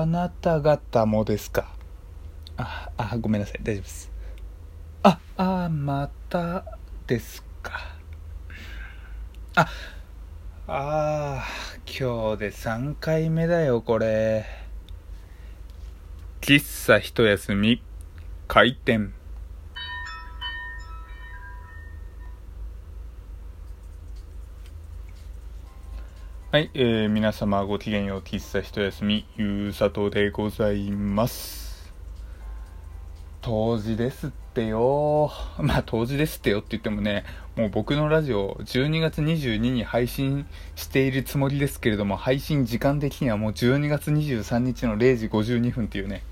あなた方もですか？あ、あ、ごめんなさい。大丈夫です。あ、あ、またですか？あ、あ今日で3回目だよ、これ。喫茶一休み、開店。はい、えー、皆様ごきげんよう、喫茶一休み、ゆうさとでございます。当時ですってよ。まあ、当時ですってよって言ってもね、もう僕のラジオ、12月22に配信しているつもりですけれども、配信時間的にはもう12月23日の0時52分っていうね。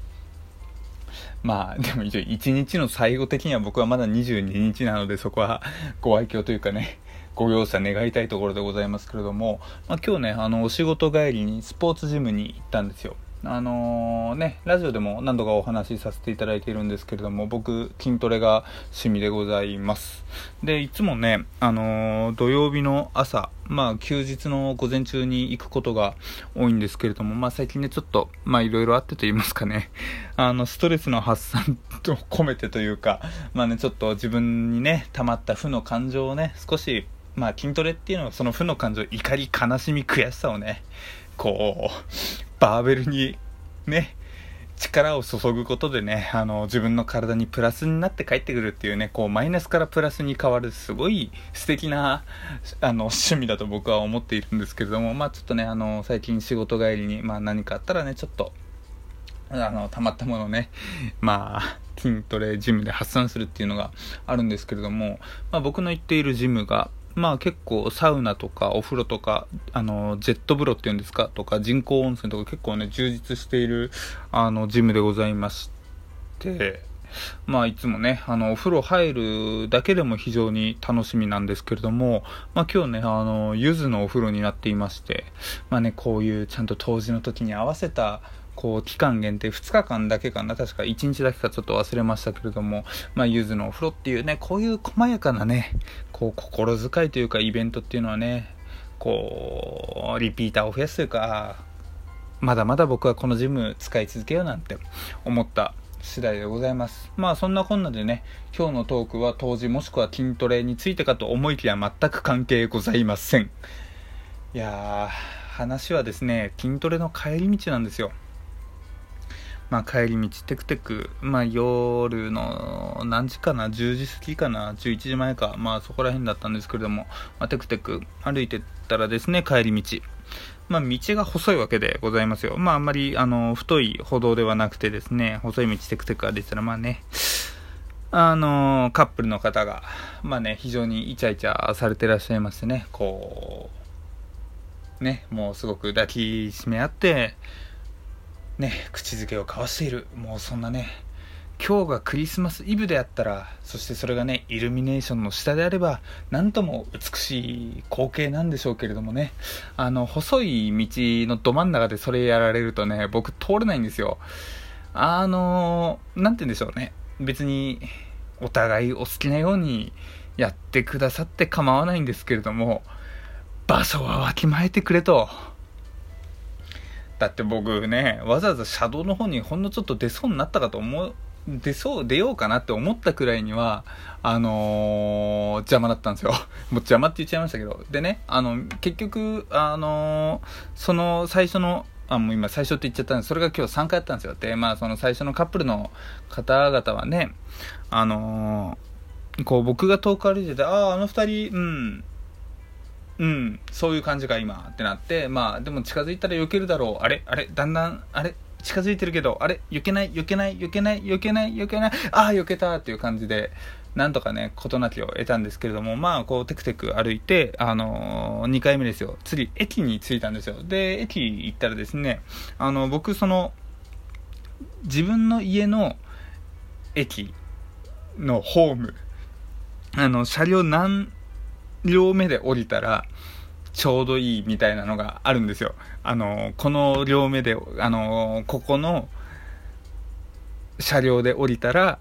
まあ、でも一応1日の最後的には僕はまだ22日なので、そこはご愛嬌というかね、ご容赦願いたいところでございますけれども、まあ、今日ね、あの、お仕事帰りにスポーツジムに行ったんですよ。あのー、ね、ラジオでも何度かお話しさせていただいているんですけれども、僕、筋トレが趣味でございます。で、いつもね、あのー、土曜日の朝、まあ、休日の午前中に行くことが多いんですけれども、まあ、最近ね、ちょっと、まあ、いろいろあってと言いますかね、あの、ストレスの発散と込めてというか、まあね、ちょっと自分にね、溜まった負の感情をね、少しまあ筋トレっていうのはその負の感情、怒り、悲しみ、悔しさをね、こう、バーベルにね、力を注ぐことでね、あの、自分の体にプラスになって帰ってくるっていうね、こう、マイナスからプラスに変わる、すごい素敵な、あの、趣味だと僕は思っているんですけれども、まあちょっとね、あの、最近仕事帰りに、まあ何かあったらね、ちょっと、あの、溜まったものね、まあ、筋トレ、ジムで発散するっていうのがあるんですけれども、まあ僕の行っているジムが、まあ結構サウナとかお風呂とか、あの、ジェット風呂っていうんですかとか人工温泉とか結構ね、充実している、あの、ジムでございまして、まあいつもね、あの、お風呂入るだけでも非常に楽しみなんですけれども、まあ今日ね、あの、柚子のお風呂になっていまして、まあね、こういうちゃんと当時の時に合わせた、こう、期間限定2日間だけかな、確か1日だけかちょっと忘れましたけれども、まあ、ゆずのお風呂っていうね、こういう細やかなね、こう、心遣いというか、イベントっていうのはね、こう、リピーターを増やすというか、まだまだ僕はこのジム使い続けようなんて思った次第でございます。まあそんなこんなでね、今日のトークは当時もしくは筋トレについてかと思いきや全く関係ございません。いやー、話はですね、筋トレの帰り道なんですよ。まあ、帰り道テクテク、まあ、夜の何時かな10時過ぎかな11時前かまあそこら辺だったんですけれども、まあ、テクテク歩いてったらですね帰り道まあ、道が細いわけでございますよ。まあ、あんまり、あの、太い歩道ではなくてですね、細い道テクテク歩いてたら、まあね、あの、カップルの方が、まあね、非常にイチャイチャされてらっしゃいましてね、こう、ね、もうすごく抱きしめ合って、ね、口づけを交わしている。もうそんなね、今日がクリスマスイブであったら、そしてそれがね、イルミネーションの下であれば、なんとも美しい光景なんでしょうけれどもね、あの、細い道のど真ん中でそれやられるとね、僕通れないんですよ。あの、なんて言うんでしょうね。別に、お互いお好きなようにやってくださって構わないんですけれども、場所はわきまえてくれと。だって僕ね、わざわざ車道の方にほんのちょっと出そうになったかと思う、出そう、出ようかなって思ったくらいには、あのー、邪魔だったんですよ。もう邪魔って言っちゃいましたけど。でね、あの、結局、あのー、その最初の、あ、もう今最初って言っちゃったんですそれが今日3回やったんですよ。で、まあその最初のカップルの方々はね、あのー、こう僕が遠く歩いてて、ああ、あの二人、うん、うん、そういう感じが今ってなって、まあ、でも近づいたら避けるだろう。あれ？あれ？だんだん、あれ？近づいてるけど、あれ？避けない、避けない、避けない、避けない、避けない、ああ、避けたっていう感じで、なんとかね、事なきを得たんですけれども、まあ、こう、テクテク歩いて、あのー、2回目ですよ。次、駅に着いたんですよ。で、駅行ったらですね、あの、僕、その、自分の家の駅のホーム、あの、車両何両目で降りたら、ちょうどいいみたいなのがあるんですよ。あの、この両目で、あの、ここの車両で降りたら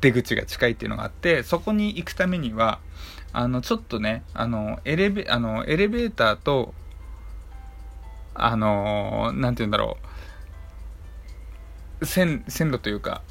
出口が近いっていうのがあって、そこに行くためには、あの、ちょっとね、あの、エレベ、あの、エレベーターと、あの、なんて言うんだろう、線線路というか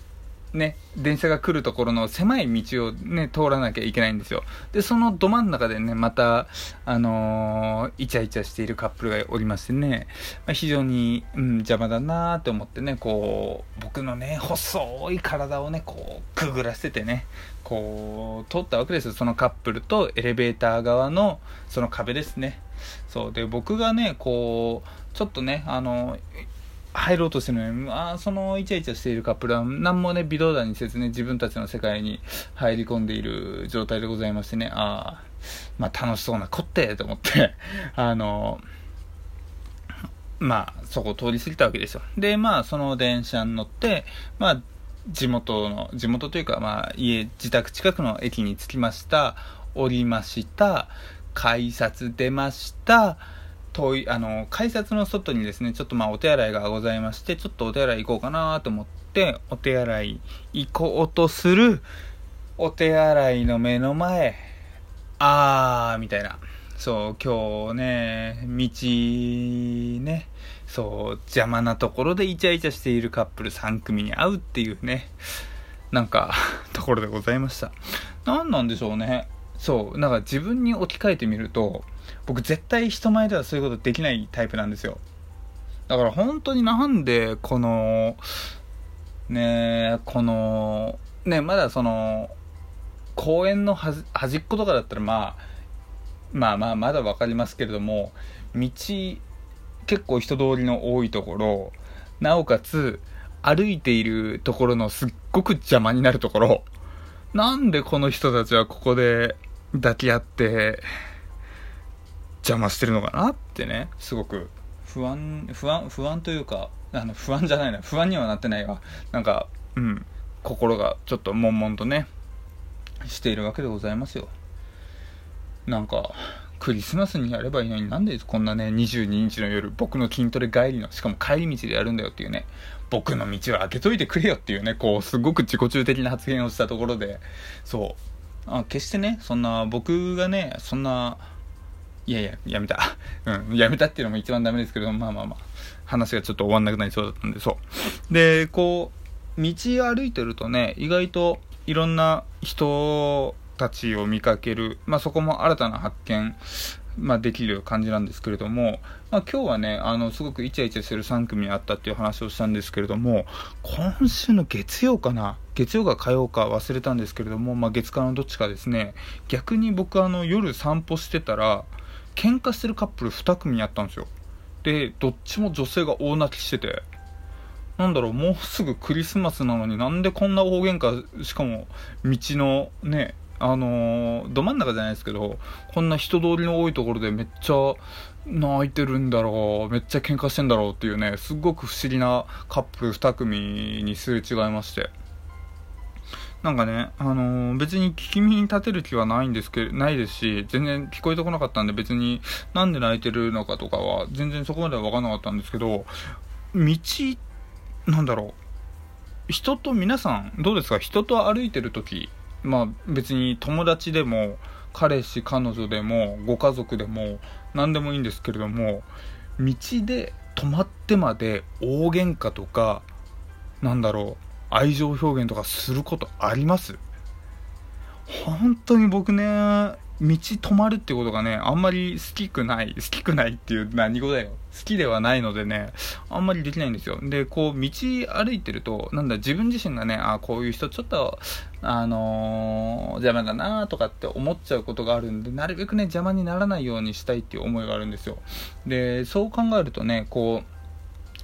ね、電車が来るところの狭い道をね、通らなきゃいけないんですよ。で、そのど真ん中でね、また、あのー、イチャイチャしているカップルがおりましてね、まあ、非常に、うん、邪魔だなと思ってね、こう、僕のね、細い体をね、こう、くぐらせてね、こう、通ったわけですよ。そのカップルとエレベーター側の、その壁ですね。そう。で、僕がね、こう、ちょっとね、あの、入ろうとしてるのに、まあ、そのイチャイチャしているカップルは何もね微動だにせずね自分たちの世界に入り込んでいる状態でございましてねああまあ楽しそうなこってと思って あのまあそこを通り過ぎたわけですよ。でまあその電車に乗ってまあ地元の地元というかまあ家自宅近くの駅に着きました降りました改札出ました遠い、あの、改札の外にですね、ちょっとまあお手洗いがございまして、ちょっとお手洗い行こうかなと思って、お手洗い行こうとする、お手洗いの目の前、あー、みたいな。そう、今日ね、道ね、そう、邪魔なところでイチャイチャしているカップル3組に会うっていうね、なんか、ところでございました。何なんでしょうね。そう、なんか自分に置き換えてみると、僕絶対人前ではそういうことできないタイプなんですよ。だから本当になんでこの、ねこの、ねまだその、公園の端っことかだったらまあ、まあまあまだ分かりますけれども、道、結構人通りの多いところ、なおかつ歩いているところのすっごく邪魔になるところ、なんでこの人たちはここで抱き合って、邪魔してるのかなってねすごく。不安不安不安というかあの不安じゃないな。不安にはなってないわ。なんかうん。心がちょっと悶々とねしているわけでございますよ。なんかクリスマスにやればいいのになんでこんなね22日の夜僕の筋トレ帰りのしかも帰り道でやるんだよっていうね僕の道を開けといてくれよっていうねこうすごく自己中的な発言をしたところでそう。あ決してねそんな僕がねそんないやいや、やめた。うん、やめたっていうのも一番ダメですけど、まあまあまあ、話がちょっと終わんなくなりそうだったんで、そう。で、こう、道歩いてるとね、意外といろんな人たちを見かける、まあそこも新たな発見、まあ、できる感じなんですけれども、まあ、今日はね、あの、すごくイチャイチャする3組あったっていう話をしたんですけれども、今週の月曜かな？月曜か火曜か忘れたんですけれども、まあ、月火のどっちかですね、逆に僕あの、夜散歩してたら、喧嘩してるカップル2組にあったんですよ。でどっちも女性が大泣きしてて。なんだろうもうすぐクリスマスなのになんでこんな大喧嘩しかも道のねあのー、ど真ん中じゃないですけどこんな人通りの多いところでめっちゃ泣いてるんだろうめっちゃ喧嘩してんだろうっていうねすっごく不思議なカップル2組にすれ違いまして。なんかね、あのー、別に聞き耳に立てる気はないんですけど、ないですし、全然聞こえてこなかったんで、別になんで泣いてるのかとかは、全然そこまでは分かんなかったんですけど、道、なんだろう、人と皆さん、どうですか？人と歩いてる時まあ別に友達でも、彼氏、彼女でも、ご家族でも、何でもいいんですけれども、道で止まってまで大喧嘩とか、なんだろう、愛情表現とかすることあります？本当に僕ね、道止まるってことがね、あんまり好きくない、好きくないっていう何語だよ。好きではないのでね、あんまりできないんですよ。で、こう、道歩いてると、なんだ、自分自身がね、あこういう人ちょっと、あのー、邪魔だなとかって思っちゃうことがあるんで、なるべくね、邪魔にならないようにしたいっていう思いがあるんですよ。で、そう考えるとね、こ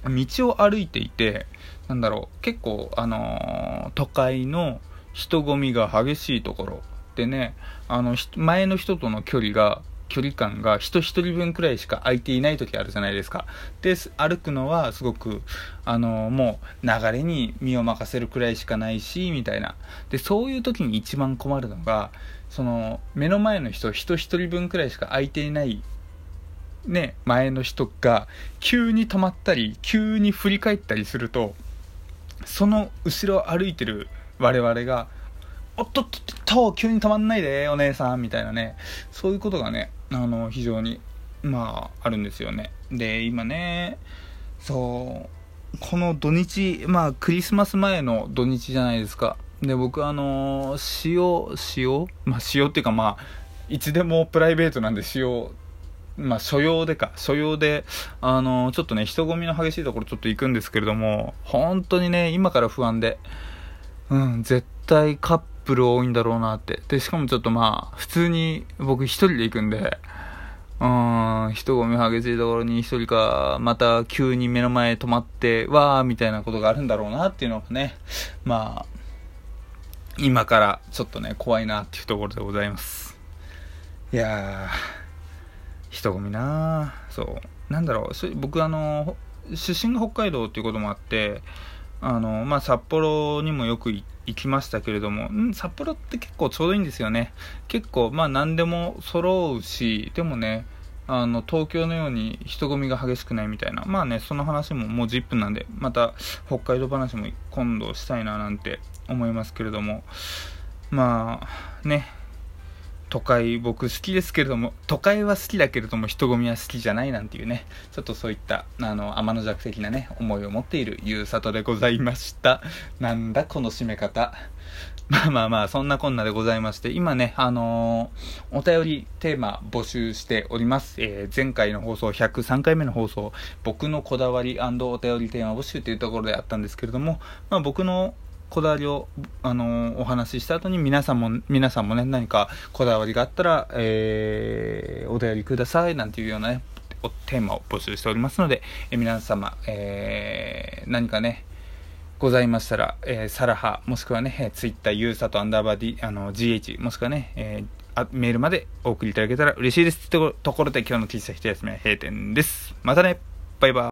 う、道を歩いていて、なんだろう、結構、あのー、都会の人混みが激しいところでね、あの、前の人との距離が、距離感が人一人分くらいしか空いていない時あるじゃないですか。で、歩くのはすごく、あの、もう流れに身を任せるくらいしかないし、みたいな。で、そういう時に一番困るのが、その、目の前の人、人一人分くらいしか空いていないね、前の人が急に止まったり、急に振り返ったりすると、その後ろ歩いてる我々が、おっとっとっと、急に止まんないで、お姉さん、みたいなね、そういうことがね、あの、非常に、まあ、あるんですよね。で、今ね、そうこの土日、まあ、クリスマス前の土日じゃないですか。で、僕、あのー、塩、塩？まあ、塩っていうか、まあ、いつでもプライベートなんで塩、まあ、所用でか、所用で、あのー、ちょっとね、人混みの激しいところちょっと行くんですけれども、本当にね、今から不安で、うん、絶対カップル多いんだろうなって。で、しかもちょっとまあ、普通に僕一人で行くんで、うん、人混み激しいところに一人か、また急に目の前止まって、わーみたいなことがあるんだろうなっていうのがね、まあ、今からちょっとね、怖いなっていうところでございます。いやー、人混みなそう。なんだろう、僕あの、出身が北海道っていうこともあって、あの、まあ、札幌にもよく行きましたけれども、ん、札幌って結構ちょうどいいんですよね。結構、まあ、何でも揃うし、でもね、あの、東京のように人混みが激しくないみたいな。まあね、その話ももう10分なんで、また北海道話も今度したいななんて思いますけれども、まあ、ね、都会僕好きですけれども都会は好きだけれども人混みは好きじゃないなんていうねちょっとそういったあの天の弱的なね思いを持っているゆうさとでございました。なんだこの締め方。まあまあまあそんなこんなでございまして今ねあのー、お便りテーマ募集しております、えー、前回の放送103回目の放送僕のこだわりお便りテーマ募集というところであったんですけれどもまあ僕のこだわりを、あの、お話しした後に皆さんも、皆さんもね、何かこだわりがあったら、えー、お便りください、なんていうようなね、テーマを募集しておりますので、えー、皆様、えー、何かね、ございましたら、えー、サラハ、もしくはね、えー、ツイッター、ユーサとアンダーバー D、あの、GH、もしくはね、えー、あメールまでお送りいただけたら嬉しいです。というところで今日の喫茶一休みは閉店です。またねバイバイ。